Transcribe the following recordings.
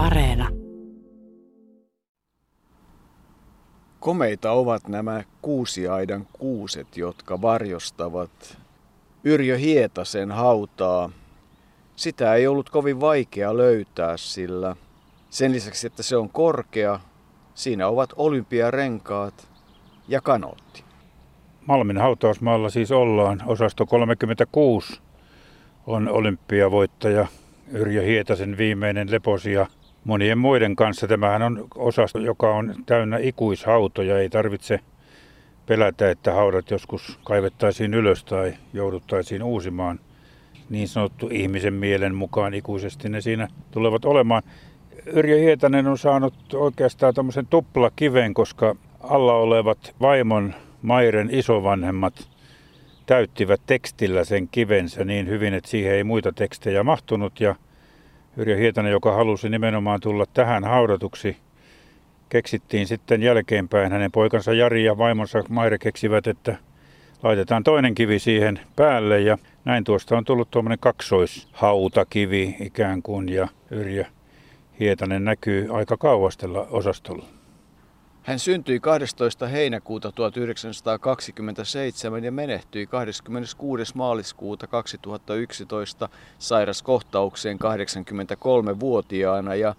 Areena. Komeita ovat nämä kuusiaidan kuuset, jotka varjostavat Yrjö Hietasen hautaa. Sitä ei ollut kovin vaikea löytää, sillä sen lisäksi, että se on korkea, siinä ovat olympiarenkaat ja kanootti. Malmin hautausmaalla siis ollaan. Osasto 36 on olympiavoittaja Yrjö Hietasen viimeinen leposia monien muiden kanssa. Tämähän on osasto, joka on täynnä ikuishautoja. Ei tarvitse pelätä, että haudat joskus kaivettaisiin ylös tai jouduttaisiin uusimaan. Niin sanottu ihmisen mielen mukaan ikuisesti ne siinä tulevat olemaan. Yrjö Hietanen on saanut oikeastaan tämmöisen tuplakiven, koska alla olevat vaimon Mairen isovanhemmat täyttivät tekstillä sen kivensä niin hyvin, että siihen ei muita tekstejä mahtunut. Ja Yrjö Hietanen, joka halusi nimenomaan tulla tähän haudatuksi, keksittiin sitten jälkeenpäin. Hänen poikansa Jari ja vaimonsa Maire keksivät, että laitetaan toinen kivi siihen päälle ja näin tuosta on tullut tuommoinen kaksoishautakivi ikään kuin ja Yrjö Hietanen näkyy aika kauastella osastolla. Hän syntyi 12. heinäkuuta 1927 ja menehtyi 26. maaliskuuta 2011 sairaskohtaukseen 83-vuotiaana ja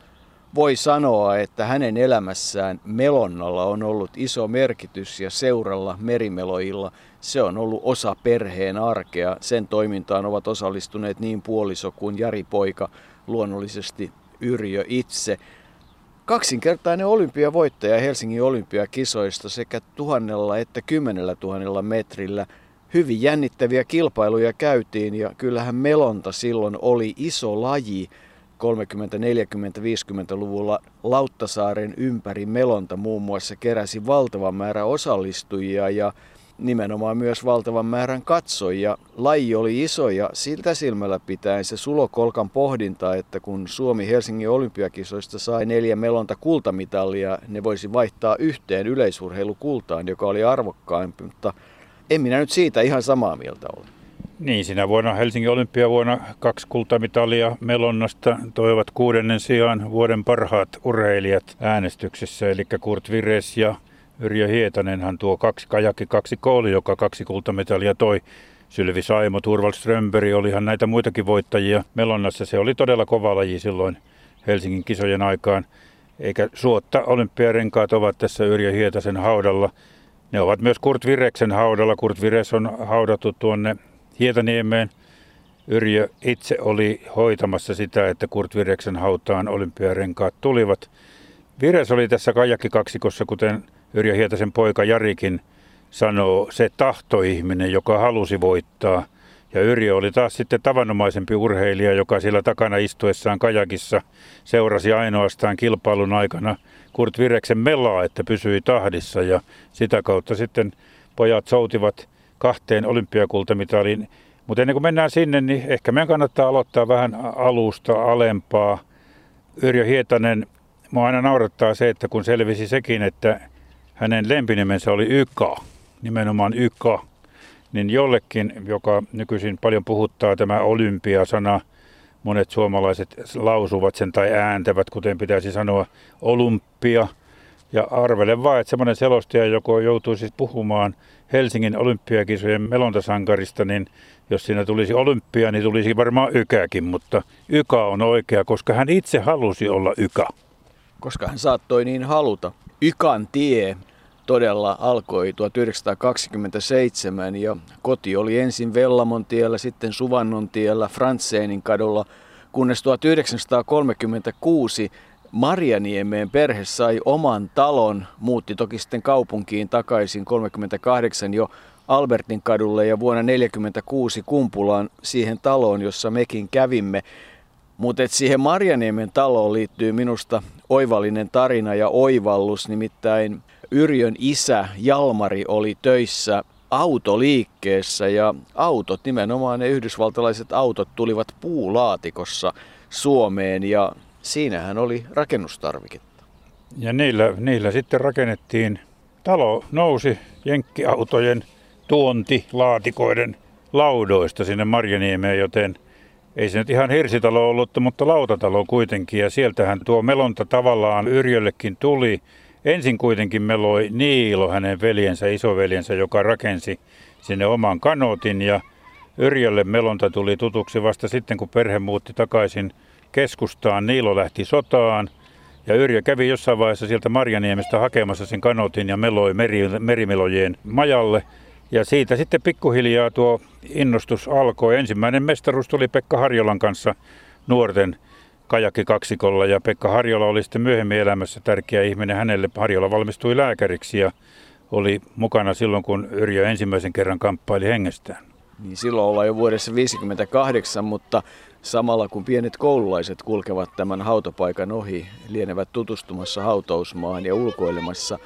voi sanoa, että hänen elämässään melonnalla on ollut iso merkitys ja seuralla merimeloilla se on ollut osa perheen arkea. Sen toimintaan ovat osallistuneet niin puoliso kuin Jari Poika, luonnollisesti Yrjö itse. Kaksinkertainen olympiavoittaja Helsingin olympiakisoista sekä tuhannella että kymmenellä tuhannella metrillä. Hyvin jännittäviä kilpailuja käytiin ja kyllähän melonta silloin oli iso laji. 30, 40, 50-luvulla Lauttasaaren ympäri melonta muun muassa keräsi valtavan määrä osallistujia ja nimenomaan myös valtavan määrän katsojia. Laji oli iso ja siltä silmällä pitäen se sulokolkan pohdinta, että kun Suomi Helsingin olympiakisoista sai neljä melonta kultamitalia, ne voisi vaihtaa yhteen yleisurheilukultaan, joka oli arvokkaampi, mutta en minä nyt siitä ihan samaa mieltä ole. Niin, siinä vuonna Helsingin olympiavuonna kaksi kultamitalia Melonnasta toivat kuudennen sijaan vuoden parhaat urheilijat äänestyksessä, eli Kurt Vires ja Yrjö Hietanenhan tuo kaksi kajakki, kaksi kooli, joka kaksi kultametalia toi. Sylvi Saimo, Turval Strömberg, olihan näitä muitakin voittajia Melonnassa. Se oli todella kova laji silloin Helsingin kisojen aikaan. Eikä suotta olympiarenkaat ovat tässä Yrjö Hietasen haudalla. Ne ovat myös Kurt Vireksen haudalla. Kurt Vires on haudattu tuonne Hietaniemeen. Yrjö itse oli hoitamassa sitä, että Kurt Vireksen hautaan olympiarenkaat tulivat. Vires oli tässä kajakkikaksikossa, kuten Yrjö Hietasen poika Jarikin sanoo, se tahtoihminen, joka halusi voittaa. Ja Yrjö oli taas sitten tavanomaisempi urheilija, joka siellä takana istuessaan kajakissa seurasi ainoastaan kilpailun aikana Kurt Vireksen melaa, että pysyi tahdissa. Ja sitä kautta sitten pojat soutivat kahteen olympiakultamitaliin. Mutta ennen kuin mennään sinne, niin ehkä meidän kannattaa aloittaa vähän alusta alempaa. Yrjö Hietanen, mua aina naurattaa se, että kun selvisi sekin, että hänen lempinimensä oli Yka, nimenomaan Yka, niin jollekin, joka nykyisin paljon puhuttaa tämä olympia-sana, monet suomalaiset lausuvat sen tai ääntävät, kuten pitäisi sanoa, olympia. Ja arvelen vaan, että semmoinen selostaja, joko joutuu siis puhumaan Helsingin olympiakisojen melontasankarista, niin jos siinä tulisi olympia, niin tulisi varmaan ykäkin, mutta yka on oikea, koska hän itse halusi olla yka. Koska hän saattoi niin haluta. Ykan tie todella alkoi 1927 ja koti oli ensin Vellamon tiellä, sitten Suvannon tiellä, Frantseenin kadulla, kunnes 1936 Marjaniemeen perhe sai oman talon, muutti toki sitten kaupunkiin takaisin 38 jo Albertin kadulle ja vuonna 1946 Kumpulaan siihen taloon, jossa mekin kävimme. Mutta siihen Marjaniemen taloon liittyy minusta oivallinen tarina ja oivallus, nimittäin Yrjön isä Jalmari oli töissä autoliikkeessä ja autot, nimenomaan ne yhdysvaltalaiset autot, tulivat puulaatikossa Suomeen ja siinähän oli rakennustarviketta. Ja niillä, niillä sitten rakennettiin, talo nousi jenkkiautojen tuontilaatikoiden laudoista sinne Marjaniemeen, joten ei se nyt ihan hirsitalo ollut, mutta lautatalo kuitenkin. Ja sieltähän tuo melonta tavallaan Yrjöllekin tuli. Ensin kuitenkin meloi Niilo, hänen veljensä, isoveljensä, joka rakensi sinne oman kanootin. Ja Yrjölle melonta tuli tutuksi vasta sitten, kun perhe muutti takaisin keskustaan. Niilo lähti sotaan. Ja Yrjö kävi jossain vaiheessa sieltä Marjaniemestä hakemassa sen kanotin ja meloi meri, merimelojien majalle. Ja siitä sitten pikkuhiljaa tuo innostus alkoi. Ensimmäinen mestaruus tuli Pekka Harjolan kanssa nuorten kajakkikaksikolla ja Pekka Harjola oli sitten myöhemmin elämässä tärkeä ihminen. Hänelle Harjola valmistui lääkäriksi ja oli mukana silloin, kun Yrjö ensimmäisen kerran kamppaili hengestään. Niin silloin ollaan jo vuodessa 58, mutta samalla kun pienet koululaiset kulkevat tämän hautopaikan ohi, lienevät tutustumassa hautausmaahan ja ulkoilemassa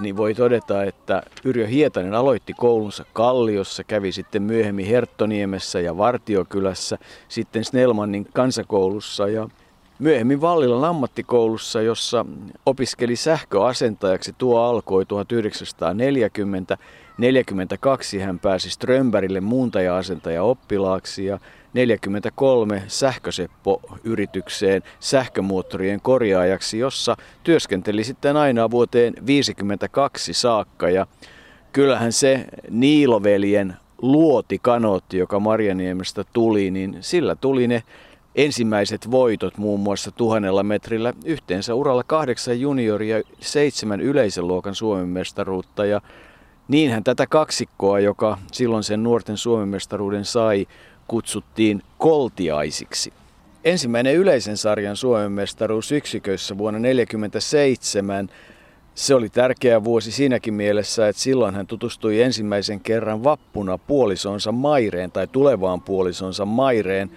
niin voi todeta, että Yrjö Hietanen aloitti koulunsa Kalliossa, kävi sitten myöhemmin Herttoniemessä ja Vartiokylässä, sitten Snellmannin kansakoulussa ja myöhemmin Vallilan ammattikoulussa, jossa opiskeli sähköasentajaksi. Tuo alkoi 1940. 42 hän pääsi Strömbergille muuntaja-asentaja oppilaaksi ja 43 sähköseppo-yritykseen sähkömoottorien korjaajaksi, jossa työskenteli sitten aina vuoteen 52 saakka. Ja kyllähän se Niiloveljen luoti kanootti, joka Marjaniemestä tuli, niin sillä tuli ne ensimmäiset voitot muun muassa tuhannella metrillä. Yhteensä uralla kahdeksan junioria, seitsemän yleisen luokan Suomen mestaruutta ja niinhän tätä kaksikkoa, joka silloin sen nuorten Suomen mestaruuden sai, kutsuttiin koltiaisiksi. Ensimmäinen yleisen sarjan Suomen mestaruus yksiköissä vuonna 1947 se oli tärkeä vuosi siinäkin mielessä, että silloin hän tutustui ensimmäisen kerran vappuna puolisonsa Maireen tai tulevaan puolisonsa Maireen.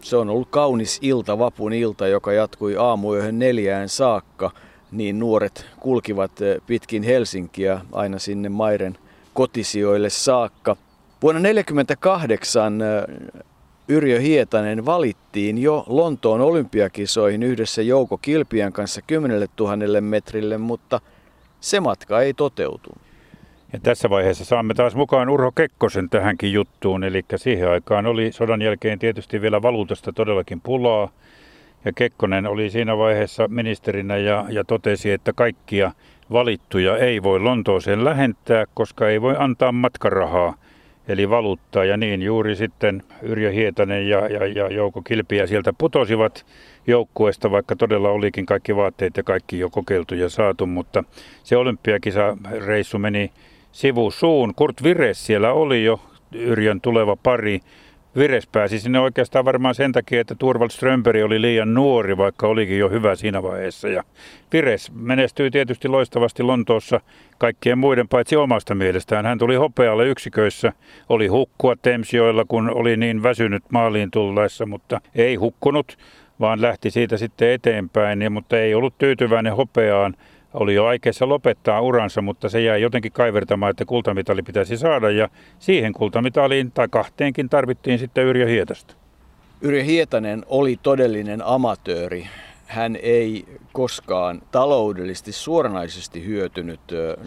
Se on ollut kaunis ilta, vapun ilta, joka jatkui aamuyöhön neljään saakka. Niin nuoret kulkivat eh, pitkin Helsinkiä aina sinne Mairen kotisijoille saakka. Vuonna 1948 Yrjö Hietanen valittiin jo Lontoon olympiakisoihin yhdessä Jouko Kilpiän kanssa 10 000 metrille, mutta se matka ei toteutunut. Ja tässä vaiheessa saamme taas mukaan Urho Kekkosen tähänkin juttuun, eli siihen aikaan oli sodan jälkeen tietysti vielä valuutasta todellakin pulaa. Ja Kekkonen oli siinä vaiheessa ministerinä ja, ja totesi, että kaikkia valittuja ei voi Lontooseen lähentää, koska ei voi antaa matkarahaa eli valuuttaa. Ja niin juuri sitten Yrjö Hietanen ja, ja, ja Jouko Kilpiä sieltä putosivat joukkueesta, vaikka todella olikin kaikki vaatteet ja kaikki jo kokeiltu ja saatu, mutta se olympiakisa reissu meni sivusuun. Kurt Vires siellä oli jo Yrjön tuleva pari Vires pääsi sinne oikeastaan varmaan sen takia, että Turvald Strömberg oli liian nuori, vaikka olikin jo hyvä siinä vaiheessa. Ja Vires menestyi tietysti loistavasti Lontoossa kaikkien muiden paitsi omasta mielestään. Hän tuli hopealle yksiköissä, oli hukkua Temsioilla, kun oli niin väsynyt maaliin tullaessa, mutta ei hukkunut, vaan lähti siitä sitten eteenpäin, ja, mutta ei ollut tyytyväinen hopeaan oli jo aikeissa lopettaa uransa, mutta se jäi jotenkin kaivertamaan, että kultamitali pitäisi saada ja siihen kultamitaliin tai kahteenkin tarvittiin sitten Yrjö Hietasta. Yrjö Hietanen oli todellinen amatööri. Hän ei koskaan taloudellisesti suoranaisesti hyötynyt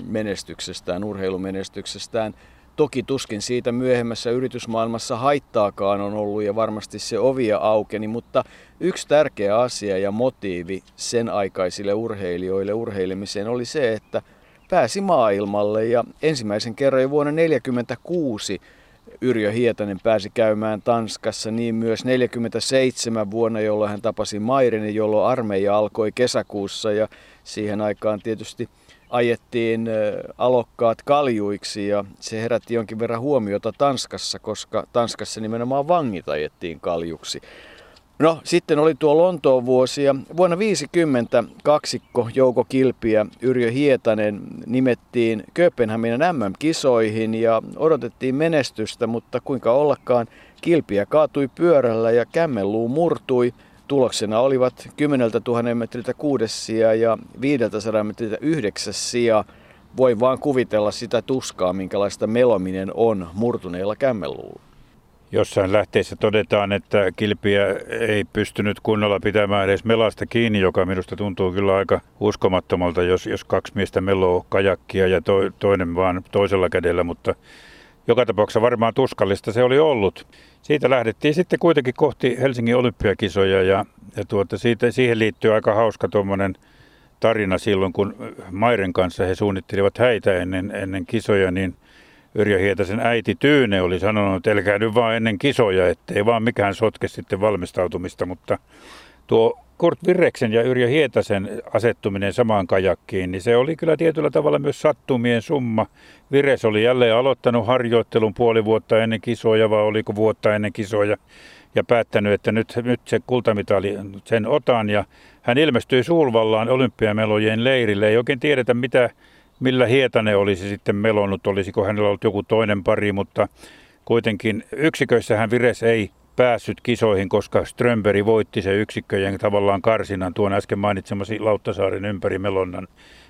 menestyksestään, urheilumenestyksestään. Toki tuskin siitä myöhemmässä yritysmaailmassa haittaakaan on ollut ja varmasti se ovia aukeni, mutta yksi tärkeä asia ja motiivi sen aikaisille urheilijoille urheilemiseen oli se, että pääsi maailmalle ja ensimmäisen kerran jo vuonna 1946 Yrjö Hietanen pääsi käymään Tanskassa, niin myös 47 vuonna, jolloin hän tapasi Mairenin, jolloin armeija alkoi kesäkuussa ja siihen aikaan tietysti ajettiin alokkaat kaljuiksi ja se herätti jonkin verran huomiota Tanskassa, koska Tanskassa nimenomaan vangit ajettiin kaljuksi. No sitten oli tuo Lontoon vuosi ja vuonna 50 kaksikko Jouko Kilpi ja Yrjö Hietanen nimettiin Kööpenhaminan MM-kisoihin ja odotettiin menestystä, mutta kuinka ollakaan Kilpiä kaatui pyörällä ja kämmenluu murtui – Tuloksena olivat 10 000 metriltä kuudes sija ja 500 metriltä yhdeksäs sija. Voi vaan kuvitella sitä tuskaa, minkälaista melominen on murtuneilla kämmenluulla. Jossain lähteessä todetaan, että kilpiä ei pystynyt kunnolla pitämään edes melasta kiinni, joka minusta tuntuu kyllä aika uskomattomalta, jos, jos kaksi miestä meloo kajakkia ja to, toinen vaan toisella kädellä, mutta joka tapauksessa varmaan tuskallista se oli ollut. Siitä lähdettiin sitten kuitenkin kohti Helsingin olympiakisoja ja, ja tuota, siitä, siihen liittyy aika hauska tuommoinen tarina silloin, kun Mairen kanssa he suunnittelivat häitä ennen, ennen kisoja, niin Yrjö Hietasen äiti Tyyne oli sanonut, että älkää nyt vaan ennen kisoja, ettei vaan mikään sotke sitten valmistautumista, mutta tuo Kurt Virreksen ja Yrjö Hietasen asettuminen samaan kajakkiin, niin se oli kyllä tietyllä tavalla myös sattumien summa. Vires oli jälleen aloittanut harjoittelun puoli vuotta ennen kisoja, vai oliko vuotta ennen kisoja, ja päättänyt, että nyt, nyt se kultamitali sen otan. Ja hän ilmestyi Suulvallaan olympiamelojen leirille. Ei oikein tiedetä, mitä, millä Hietanen olisi sitten melonnut, olisiko hänellä ollut joku toinen pari, mutta kuitenkin yksiköissähän Vires ei päässyt kisoihin, koska Strömberi voitti se yksikköjen tavallaan karsinan tuon äsken mainitsemasi Lauttasaaren ympäri Melonnan.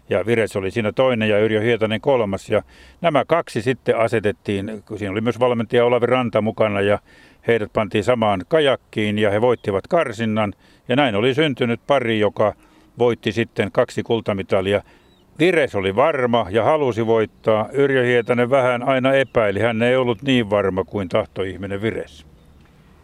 Ja Vires oli siinä toinen ja Yrjö Hietanen kolmas. Ja nämä kaksi sitten asetettiin, kun siinä oli myös valmentaja Olavi Ranta mukana ja heidät pantiin samaan kajakkiin ja he voittivat karsinnan. Ja näin oli syntynyt pari, joka voitti sitten kaksi kultamitalia. Vires oli varma ja halusi voittaa. Yrjö Hietanen vähän aina epäili. Hän ei ollut niin varma kuin tahtoihminen Vires.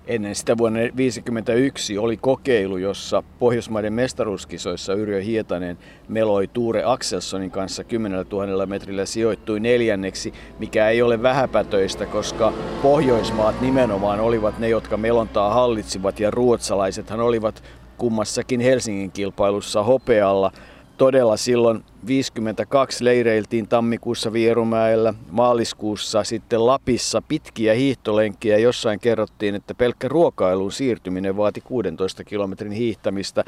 Ennen sitä vuonna 1951 oli kokeilu, jossa Pohjoismaiden mestaruuskisoissa Yrjö Hietanen meloi Tuure Axelssonin kanssa 10 000 metrillä sijoittui neljänneksi, mikä ei ole vähäpätöistä, koska Pohjoismaat nimenomaan olivat ne, jotka melontaa hallitsivat ja ruotsalaisethan olivat kummassakin Helsingin kilpailussa hopealla todella silloin 52 leireiltiin tammikuussa Vierumäellä, maaliskuussa sitten Lapissa pitkiä hiihtolenkkiä. Jossain kerrottiin, että pelkkä ruokailuun siirtyminen vaati 16 kilometrin hiihtämistä.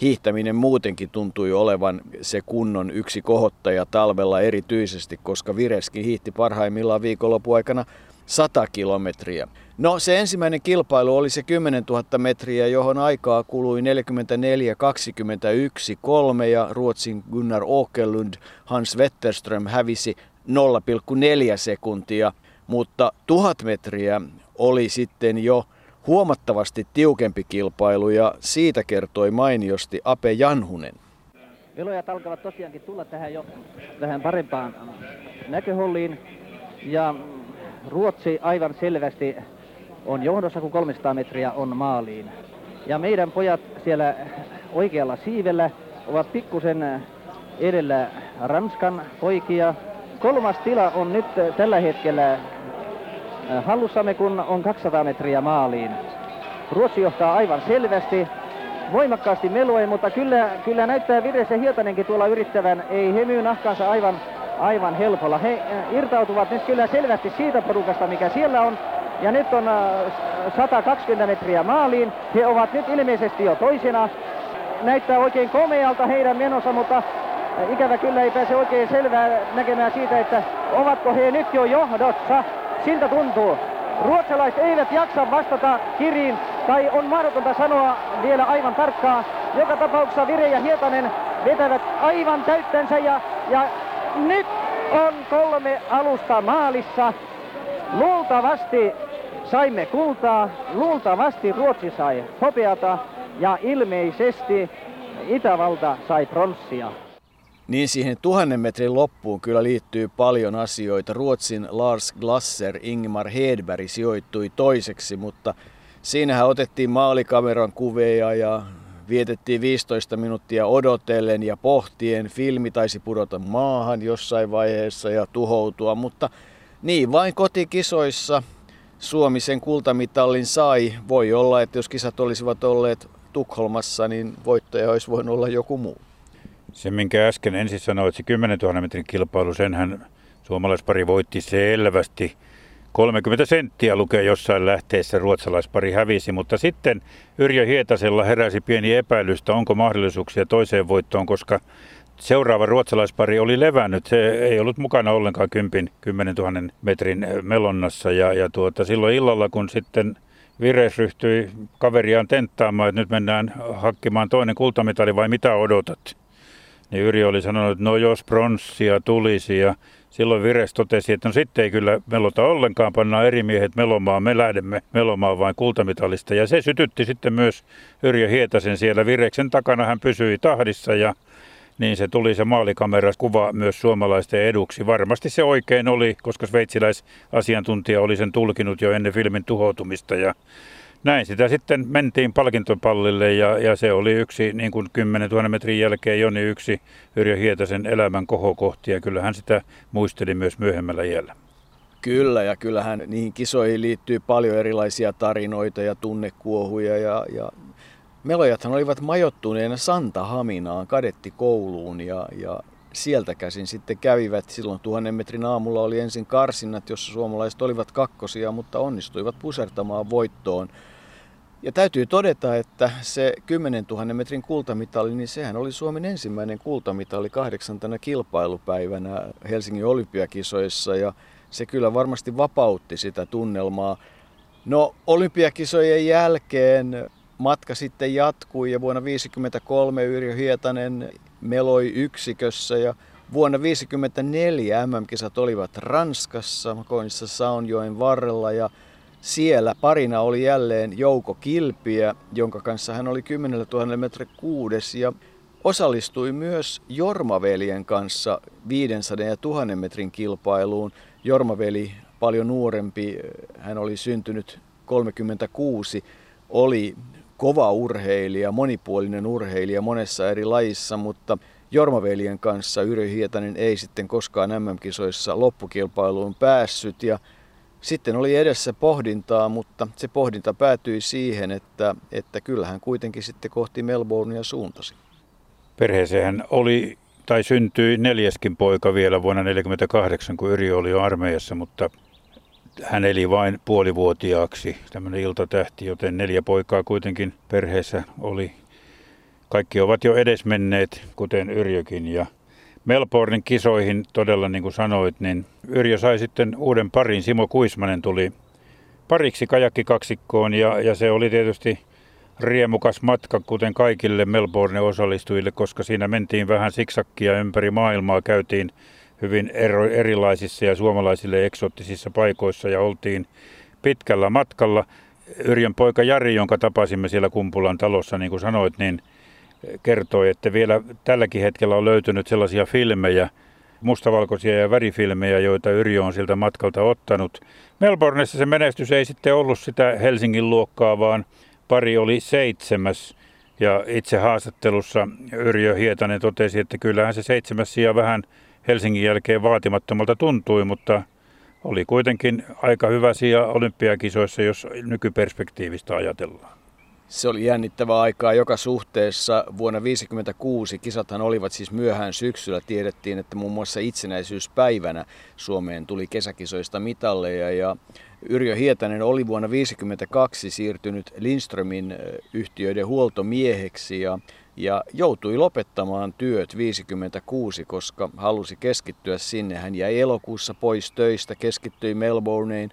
Hiihtäminen muutenkin tuntui olevan se kunnon yksi kohottaja talvella erityisesti, koska Vireskin hiihti parhaimmillaan viikonloppuaikana 100 kilometriä. No se ensimmäinen kilpailu oli se 10 000 metriä, johon aikaa kului 44, 21, 3 ja Ruotsin Gunnar Åkerlund, Hans Wetterström hävisi 0,4 sekuntia, mutta 1000 metriä oli sitten jo huomattavasti tiukempi kilpailu ja siitä kertoi mainiosti Ape Janhunen. Velojat alkavat tosiaankin tulla tähän jo vähän parempaan näköholliin ja Ruotsi aivan selvästi on johdossa, kun 300 metriä on maaliin. Ja meidän pojat siellä oikealla siivellä ovat pikkusen edellä Ranskan poikia. Kolmas tila on nyt tällä hetkellä hallussamme, kun on 200 metriä maaliin. Ruotsi johtaa aivan selvästi, voimakkaasti meloen, mutta kyllä, kyllä näyttää Vires ja Hietanenkin tuolla yrittävän. Ei he myy nahkansa aivan aivan helpolla. He äh, irtautuvat nyt kyllä selvästi siitä porukasta, mikä siellä on. Ja nyt on 120 äh, metriä maaliin. He ovat nyt ilmeisesti jo toisena. Näyttää oikein komealta heidän menossa, mutta äh, ikävä kyllä ei pääse oikein selvää näkemään siitä, että ovatko he nyt jo johdossa. Siltä tuntuu. Ruotsalaiset eivät jaksa vastata Kiriin, tai on mahdotonta sanoa vielä aivan tarkkaa. Joka tapauksessa Vire ja Hietanen vetävät aivan täyttänsä ja, ja nyt on kolme alusta maalissa. Luultavasti saimme kultaa, luultavasti Ruotsi sai hopeata ja ilmeisesti Itävalta sai pronssia. Niin siihen tuhannen metrin loppuun kyllä liittyy paljon asioita. Ruotsin Lars Glasser, Ingmar Hedberg sijoittui toiseksi, mutta siinähän otettiin maalikameran kuveja ja Vietettiin 15 minuuttia odotellen ja pohtien. Filmi taisi pudota maahan jossain vaiheessa ja tuhoutua, mutta niin vain kotikisoissa Suomi sen kultamitallin sai. Voi olla, että jos kisat olisivat olleet Tukholmassa, niin voittaja olisi voinut olla joku muu. Se, minkä äsken ensin sanoit, se 10 000 metrin kilpailu, senhän suomalaispari voitti selvästi 30 senttiä lukee jossain lähteessä, ruotsalaispari hävisi, mutta sitten Yrjö Hietasella heräsi pieni epäilystä, onko mahdollisuuksia toiseen voittoon, koska seuraava ruotsalaispari oli levännyt. Se ei ollut mukana ollenkaan 10, 10 000 metrin melonnassa ja, ja tuota, silloin illalla, kun sitten Vires ryhtyi kaveriaan tenttaamaan, että nyt mennään hakkimaan toinen kultamitali vai mitä odotat? Niin Yrjö oli sanonut, että no jos pronssia tulisi ja Silloin Vires totesi, että no sitten ei kyllä melota ollenkaan, pannaan eri miehet melomaan, me lähdemme melomaan vain kultamitalista. Ja se sytytti sitten myös Yrjö Hietasen siellä Vireksen takana, hän pysyi tahdissa ja niin se tuli se maalikamera kuva myös suomalaisten eduksi. Varmasti se oikein oli, koska sveitsiläisasiantuntija oli sen tulkinut jo ennen filmin tuhoutumista ja näin sitä sitten mentiin palkintopallille ja, ja se oli yksi niin kuin 10 000 metrin jälkeen Joni yksi Yrjö Hietasen elämän kohokohti ja kyllähän sitä muisteli myös myöhemmällä iällä. Kyllä, ja kyllähän niihin kisoihin liittyy paljon erilaisia tarinoita ja tunnekuohuja. Ja, ja melojathan olivat majottuneena Santa Haminaan kadettikouluun ja, ja sieltä käsin sitten kävivät. Silloin tuhannen metrin aamulla oli ensin karsinnat, jossa suomalaiset olivat kakkosia, mutta onnistuivat pusertamaan voittoon. Ja täytyy todeta, että se 10 000 metrin kultamitali, niin sehän oli Suomen ensimmäinen kultamitali kahdeksantana kilpailupäivänä Helsingin olympiakisoissa. Ja se kyllä varmasti vapautti sitä tunnelmaa. No olympiakisojen jälkeen matka sitten jatkui ja vuonna 1953 Yrjö Hietanen meloi yksikössä ja vuonna 1954 MM-kisat olivat Ranskassa, Makoinissa Saunjoen varrella ja siellä parina oli jälleen Jouko Kilpiä, jonka kanssa hän oli 10 000 metri kuudes ja osallistui myös Jormaveljen kanssa 500 ja 1000 metrin kilpailuun. Jormaveli, paljon nuorempi, hän oli syntynyt 36, oli kova urheilija, monipuolinen urheilija monessa eri lajissa, mutta Jormaveljen kanssa Yrjö Hietanen ei sitten koskaan MM-kisoissa loppukilpailuun päässyt ja sitten oli edessä pohdintaa, mutta se pohdinta päätyi siihen, että, että kyllähän kuitenkin sitten kohti Melbournea suuntasi. Perheeseen oli tai syntyi neljäskin poika vielä vuonna 1948, kun Yrjö oli jo armeijassa, mutta hän eli vain puolivuotiaaksi, tämmöinen iltatähti, joten neljä poikaa kuitenkin perheessä oli. Kaikki ovat jo edesmenneet, kuten Yrjökin. Ja Melbournen kisoihin todella, niin kuin sanoit, niin Yrjö sai sitten uuden parin. Simo Kuismanen tuli pariksi kajakkikaksikkoon ja, ja se oli tietysti riemukas matka, kuten kaikille Melbourne osallistujille, koska siinä mentiin vähän siksakkia ympäri maailmaa, käytiin hyvin ero, erilaisissa ja suomalaisille eksottisissa paikoissa ja oltiin pitkällä matkalla. Yrjön poika Jari, jonka tapasimme siellä Kumpulan talossa, niin kuin sanoit, niin kertoi, että vielä tälläkin hetkellä on löytynyt sellaisia filmejä, mustavalkoisia ja värifilmejä, joita Yrjö on siltä matkalta ottanut. Melbourneissa se menestys ei sitten ollut sitä Helsingin luokkaa, vaan pari oli seitsemäs. Ja itse haastattelussa Yrjö Hietanen totesi, että kyllähän se seitsemäs sija vähän Helsingin jälkeen vaatimattomalta tuntui, mutta oli kuitenkin aika hyvä sija olympiakisoissa, jos nykyperspektiivistä ajatellaan. Se oli jännittävää aikaa joka suhteessa. Vuonna 1956 kisathan olivat siis myöhään syksyllä. Tiedettiin, että muun muassa itsenäisyyspäivänä Suomeen tuli kesäkisoista mitalleja ja Yrjö Hietanen oli vuonna 1952 siirtynyt Lindströmin yhtiöiden huoltomieheksi ja ja joutui lopettamaan työt 56, koska halusi keskittyä sinne. Hän jäi elokuussa pois töistä, keskittyi Melbourneen.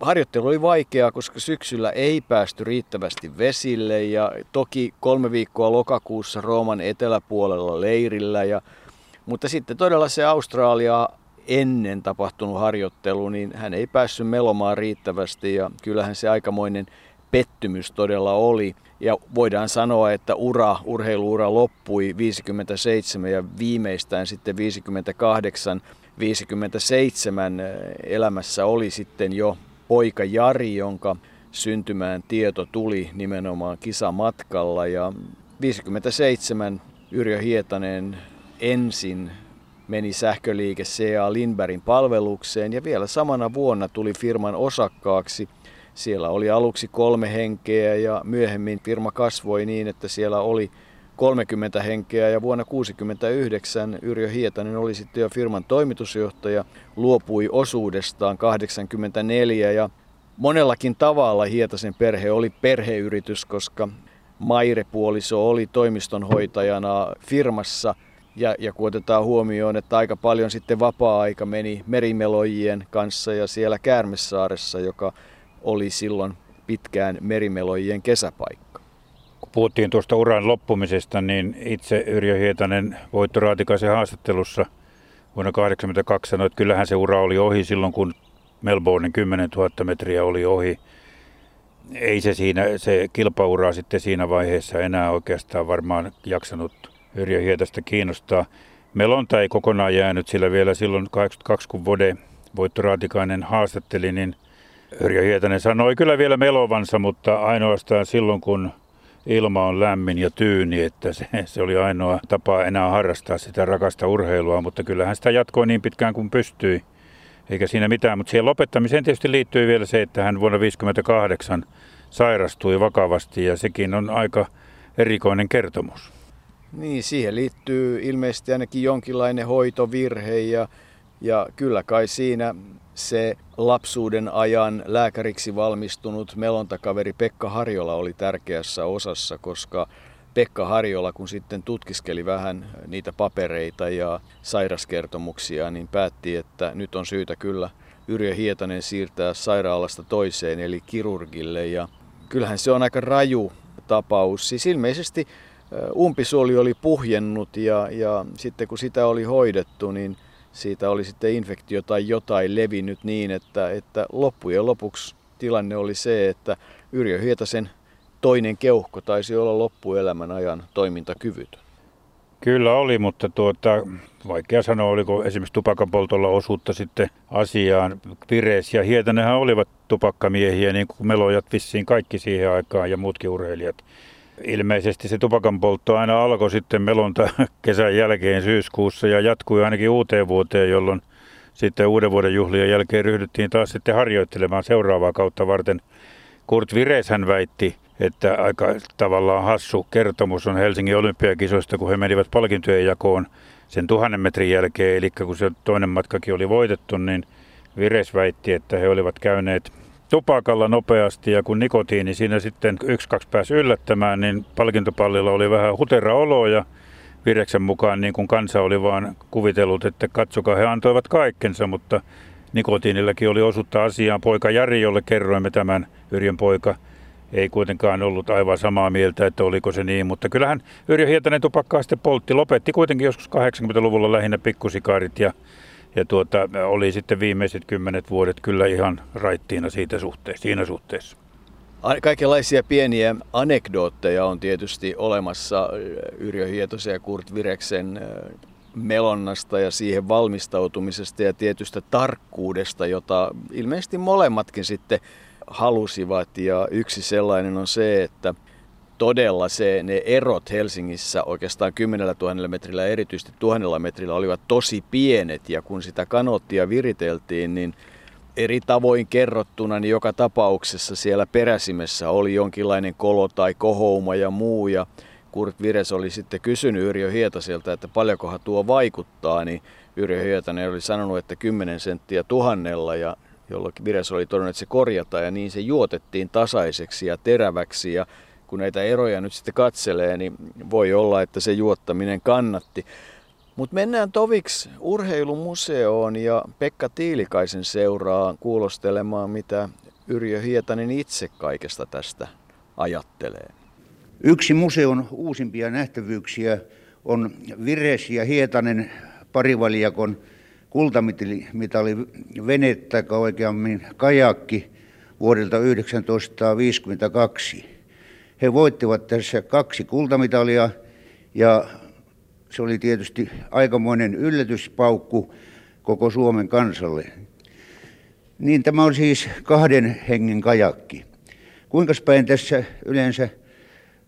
Harjoittelu oli vaikeaa, koska syksyllä ei päästy riittävästi vesille ja toki kolme viikkoa lokakuussa Rooman eteläpuolella leirillä. Ja, mutta sitten todella se Australia ennen tapahtunut harjoittelu, niin hän ei päässyt melomaan riittävästi ja kyllähän se aikamoinen pettymys todella oli. Ja voidaan sanoa, että ura, urheiluura loppui 57 ja viimeistään sitten 58, 57 elämässä oli sitten jo poika Jari, jonka syntymään tieto tuli nimenomaan kisamatkalla. Ja 57 Yrjö Hietanen ensin meni sähköliike C.A. Lindbergin palvelukseen ja vielä samana vuonna tuli firman osakkaaksi – siellä oli aluksi kolme henkeä ja myöhemmin firma kasvoi niin, että siellä oli 30 henkeä ja vuonna 1969 Yrjö Hietanen oli sitten jo firman toimitusjohtaja, luopui osuudestaan 84 ja monellakin tavalla Hietasen perhe oli perheyritys, koska Maire-puoliso oli toimistonhoitajana firmassa ja, ja kun otetaan huomioon, että aika paljon sitten vapaa-aika meni merimelojien kanssa ja siellä Käärmessaaressa, joka oli silloin pitkään merimelojien kesäpaikka. Kun puhuttiin tuosta uran loppumisesta, niin itse Yrjö Hietanen Voitto Raatikaisen haastattelussa vuonna 1982 sanoi, että kyllähän se ura oli ohi silloin, kun Melbournen 10 000 metriä oli ohi. Ei se, siinä, se kilpaura sitten siinä vaiheessa enää oikeastaan varmaan jaksanut Yrjö Hietasta kiinnostaa. Melonta ei kokonaan jäänyt, sillä vielä silloin 82, kun Vode Voitto Raatikainen haastatteli, niin Yrjö Hietanen sanoi kyllä vielä melovansa, mutta ainoastaan silloin, kun ilma on lämmin ja tyyni, että se, se oli ainoa tapa enää harrastaa sitä rakasta urheilua, mutta kyllähän sitä jatkoi niin pitkään kuin pystyi, eikä siinä mitään. Mutta siihen lopettamiseen tietysti liittyy vielä se, että hän vuonna 1958 sairastui vakavasti ja sekin on aika erikoinen kertomus. Niin, siihen liittyy ilmeisesti ainakin jonkinlainen hoitovirhe ja, ja kyllä kai siinä se lapsuuden ajan lääkäriksi valmistunut melontakaveri Pekka Harjola oli tärkeässä osassa, koska Pekka Harjola, kun sitten tutkiskeli vähän niitä papereita ja sairaskertomuksia, niin päätti, että nyt on syytä kyllä Yrjö Hietanen siirtää sairaalasta toiseen, eli kirurgille. Ja kyllähän se on aika raju tapaus. Siis ilmeisesti umpisuoli oli puhjennut ja, ja sitten kun sitä oli hoidettu, niin siitä oli sitten infektio tai jotain levinnyt niin, että, että loppujen lopuksi tilanne oli se, että Yrjö Hietasen toinen keuhko taisi olla loppuelämän ajan toimintakyvytön. Kyllä oli, mutta tuota, vaikea sanoa, oliko esimerkiksi tupakan poltolla osuutta sitten asiaan. Pires ja Hietanenhan olivat tupakkamiehiä, niin kuin melojat vissiin kaikki siihen aikaan ja muutkin urheilijat. Ilmeisesti se tupakan poltto aina alkoi sitten melonta kesän jälkeen syyskuussa ja jatkui ainakin uuteen vuoteen, jolloin sitten uuden vuoden juhlien jälkeen ryhdyttiin taas sitten harjoittelemaan seuraavaa kautta varten. Kurt Vires hän väitti, että aika tavallaan hassu kertomus on Helsingin olympiakisoista, kun he menivät palkintojen jakoon sen tuhannen metrin jälkeen, eli kun se toinen matkakin oli voitettu, niin Vires väitti, että he olivat käyneet tupakalla nopeasti ja kun nikotiini siinä sitten yksi kaksi pääsi yllättämään, niin palkintopallilla oli vähän hutera olo ja Vireksen mukaan niin kuin kansa oli vaan kuvitellut, että katsokaa he antoivat kaikkensa, mutta nikotiinillakin oli osuutta asiaan. Poika Jari, jolle kerroimme tämän Yrjön poika, ei kuitenkaan ollut aivan samaa mieltä, että oliko se niin, mutta kyllähän Yrjö Hietanen tupakkaa sitten poltti. Lopetti kuitenkin joskus 80-luvulla lähinnä pikkusikaarit ja ja tuota, oli sitten viimeiset kymmenet vuodet kyllä ihan raittiina siitä suhteessa, siinä suhteessa. Kaikenlaisia pieniä anekdootteja on tietysti olemassa Yrjö Hietosen ja Kurt Vireksen melonnasta ja siihen valmistautumisesta ja tietystä tarkkuudesta, jota ilmeisesti molemmatkin sitten halusivat. Ja yksi sellainen on se, että todella se, ne erot Helsingissä oikeastaan 10 000 metrillä, erityisesti tuhannella metrillä olivat tosi pienet. Ja kun sitä kanottia viriteltiin, niin eri tavoin kerrottuna, niin joka tapauksessa siellä peräsimessä oli jonkinlainen kolo tai kohouma ja muu. Ja Kurt Vires oli sitten kysynyt Yrjö Hietaselta, että paljonkohan tuo vaikuttaa, niin Yrjö Hietanen oli sanonut, että 10 senttiä tuhannella. Ja jolloin Vires oli todennut, että se korjataan ja niin se juotettiin tasaiseksi ja teräväksi. Ja kun näitä eroja nyt sitten katselee, niin voi olla, että se juottaminen kannatti. Mutta mennään toviksi urheilumuseoon ja Pekka Tiilikaisen seuraa kuulostelemaan, mitä Yrjö Hietanen itse kaikesta tästä ajattelee. Yksi museon uusimpia nähtävyyksiä on Vires ja Hietanen parivaljakon kultamitali venettä, oikeammin kajakki vuodelta 1952. He voittivat tässä kaksi kultamitalia ja se oli tietysti aikamoinen yllätyspaukku koko Suomen kansalle. Niin tämä on siis kahden hengen kajakki. Kuinka päin tässä yleensä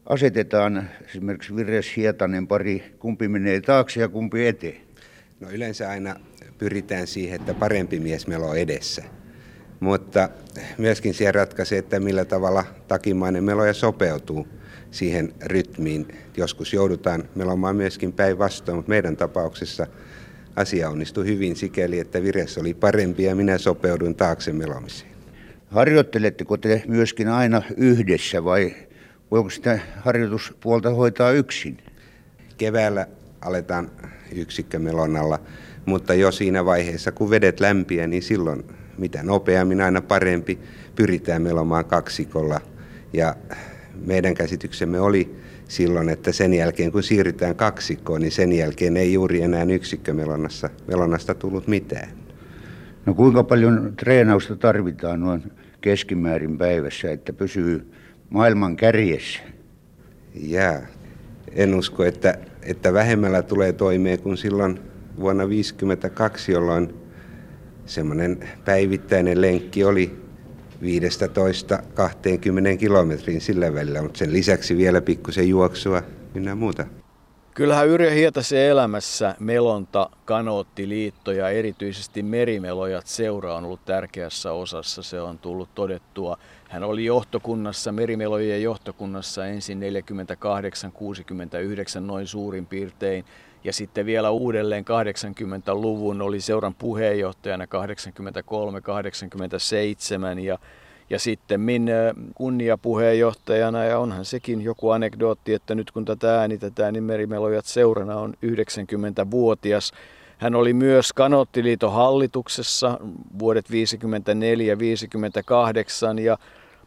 asetetaan esimerkiksi Vires Hietanen pari, kumpi menee taakse ja kumpi eteen? No yleensä aina pyritään siihen, että parempi mies meillä on edessä mutta myöskin siihen ratkaisee, että millä tavalla takimainen meloja sopeutuu siihen rytmiin. Joskus joudutaan melomaan myöskin päinvastoin, mutta meidän tapauksessa asia onnistui hyvin sikäli, että vires oli parempi ja minä sopeudun taakse melomiseen. Harjoitteletteko te myöskin aina yhdessä vai voiko sitä harjoituspuolta hoitaa yksin? Keväällä aletaan yksikkömelonalla, mutta jo siinä vaiheessa, kun vedet lämpiä, niin silloin mitä nopeammin aina parempi. Pyritään melomaan kaksikolla ja meidän käsityksemme oli silloin, että sen jälkeen kun siirrytään kaksikkoon, niin sen jälkeen ei juuri enää yksikkömelonnassa melonnasta tullut mitään. No kuinka paljon treenausta tarvitaan noin keskimäärin päivässä, että pysyy maailman kärjessä? Jää. en usko, että, että vähemmällä tulee toimeen kuin silloin vuonna 1952, jolloin semmoinen päivittäinen lenkki oli 15-20 kilometrin sillä välillä, mutta sen lisäksi vielä pikkusen juoksua ynnä muuta. Kyllähän Yrjö Hietasen elämässä melonta, kanoottiliitto ja erityisesti merimelojat seura on ollut tärkeässä osassa. Se on tullut todettua. Hän oli johtokunnassa, merimelojen johtokunnassa ensin 48-69 noin suurin piirtein. Ja sitten vielä uudelleen 80-luvun oli seuran puheenjohtajana 83-87 ja ja sitten min kunniapuheenjohtajana, ja onhan sekin joku anekdootti, että nyt kun tätä äänitetään, niin Merimelojat seurana on 90-vuotias. Hän oli myös Kanottiliiton hallituksessa vuodet 54-58 ja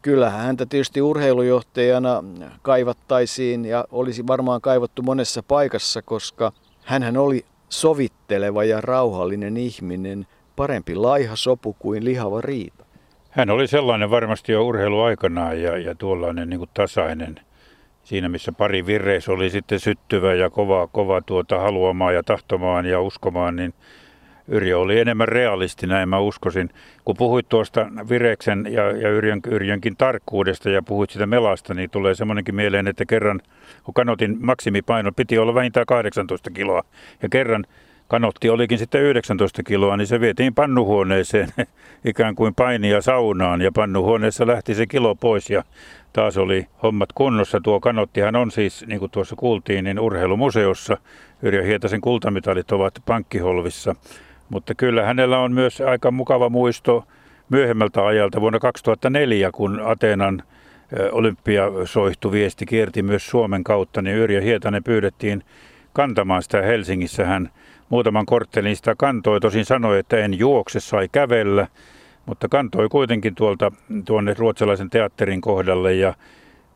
kyllähän häntä tietysti urheilujohtajana kaivattaisiin ja olisi varmaan kaivattu monessa paikassa, koska hän oli sovitteleva ja rauhallinen ihminen, parempi laiha sopu kuin lihava riita. Hän oli sellainen varmasti jo urheiluaikanaan ja, ja tuollainen niin tasainen. Siinä missä pari virreis oli sitten syttyvä ja kova, kova tuota haluamaan ja tahtomaan ja uskomaan, niin Yrjö oli enemmän realisti, näin mä uskoisin. Kun puhuit tuosta Vireksen ja, ja Yrjön, Yrjönkin tarkkuudesta ja puhuit sitä melasta, niin tulee semmoinenkin mieleen, että kerran, kun kanotin maksimipaino piti olla vähintään 18 kiloa, ja kerran kanotti olikin sitten 19 kiloa, niin se vietiin pannuhuoneeseen ikään kuin painia saunaan ja pannuhuoneessa lähti se kilo pois ja taas oli hommat kunnossa. Tuo kanottihan on siis, niin kuin tuossa kuultiin, niin urheilumuseossa. Yrjö Hietasen kultamitalit ovat pankkiholvissa, mutta kyllä hänellä on myös aika mukava muisto myöhemmältä ajalta vuonna 2004, kun Ateenan olympiasoihtu viesti kierti myös Suomen kautta, niin Yrjö Hietanen pyydettiin kantamaan sitä Helsingissä. Hän muutaman korttelin sitä kantoi. Tosin sanoi, että en juokse, sai kävellä, mutta kantoi kuitenkin tuolta tuonne ruotsalaisen teatterin kohdalle ja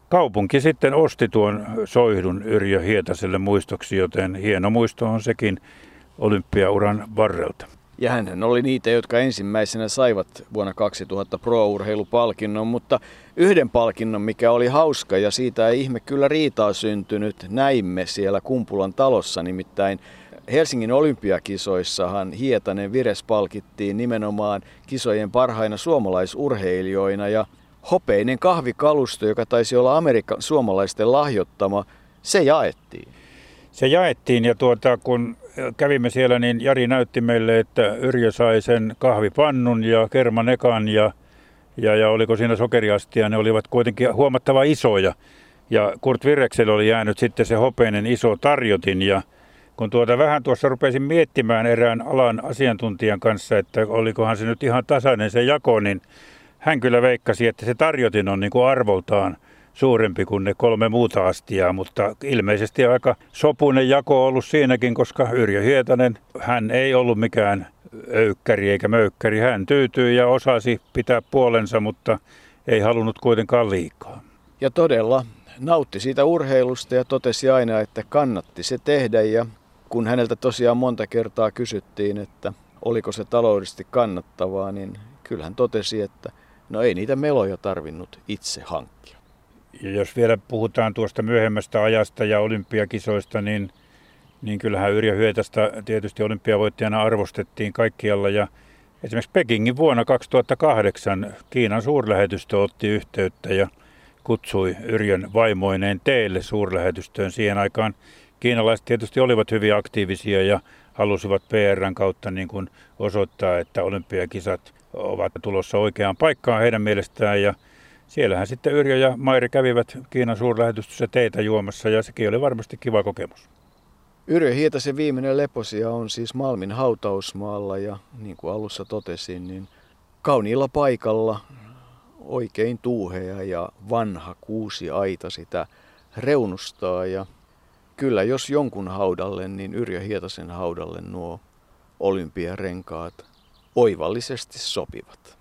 kaupunki sitten osti tuon soihdun Yrjö Hietaselle muistoksi, joten hieno muisto on sekin olympiauran varrelta. Ja hän oli niitä, jotka ensimmäisenä saivat vuonna 2000 pro-urheilupalkinnon, mutta yhden palkinnon, mikä oli hauska ja siitä ei ihme kyllä riitaa syntynyt, näimme siellä Kumpulan talossa, nimittäin Helsingin olympiakisoissahan Hietanen Vires palkittiin nimenomaan kisojen parhaina suomalaisurheilijoina ja hopeinen kahvikalusto, joka taisi olla Amerikan suomalaisten lahjoittama, se jaettiin. Se jaettiin ja tuota, kun kävimme siellä, niin Jari näytti meille, että Yrjö sai sen kahvipannun ja kermanekan ja, ja, ja oliko siinä sokeriastia, ne olivat kuitenkin huomattava isoja. Ja Kurt Virekselle oli jäänyt sitten se hopeinen iso tarjotin ja kun tuota vähän tuossa rupesin miettimään erään alan asiantuntijan kanssa, että olikohan se nyt ihan tasainen se jako, niin hän kyllä veikkasi, että se tarjotin on niin kuin arvoltaan suurempi kuin ne kolme muuta astiaa, mutta ilmeisesti aika sopunen jako on ollut siinäkin, koska Yrjö Hietanen, hän ei ollut mikään öykkäri eikä möykkäri. Hän tyytyi ja osasi pitää puolensa, mutta ei halunnut kuitenkaan liikaa. Ja todella nautti siitä urheilusta ja totesi aina, että kannatti se tehdä ja kun häneltä tosiaan monta kertaa kysyttiin, että oliko se taloudellisesti kannattavaa, niin kyllähän totesi, että no ei niitä meloja tarvinnut itse hankkia. Ja jos vielä puhutaan tuosta myöhemmästä ajasta ja olympiakisoista, niin, niin kyllähän Yrjö Hyötästä tietysti olympiavoittajana arvostettiin kaikkialla. Ja esimerkiksi Pekingin vuonna 2008 Kiinan suurlähetystö otti yhteyttä ja kutsui Yrjön vaimoineen teille suurlähetystöön siihen aikaan kiinalaiset tietysti olivat hyvin aktiivisia ja halusivat PRn kautta niin kuin osoittaa, että olympiakisat ovat tulossa oikeaan paikkaan heidän mielestään. Ja siellähän sitten Yrjö ja Mairi kävivät Kiinan suurlähetystössä teitä juomassa ja sekin oli varmasti kiva kokemus. Yrjö Hietasen viimeinen leposia on siis Malmin hautausmaalla ja niin kuin alussa totesin, niin kauniilla paikalla oikein tuuhea ja vanha kuusi aita sitä reunustaa ja kyllä jos jonkun haudalle, niin Yrjö Hietasen haudalle nuo olympiarenkaat oivallisesti sopivat.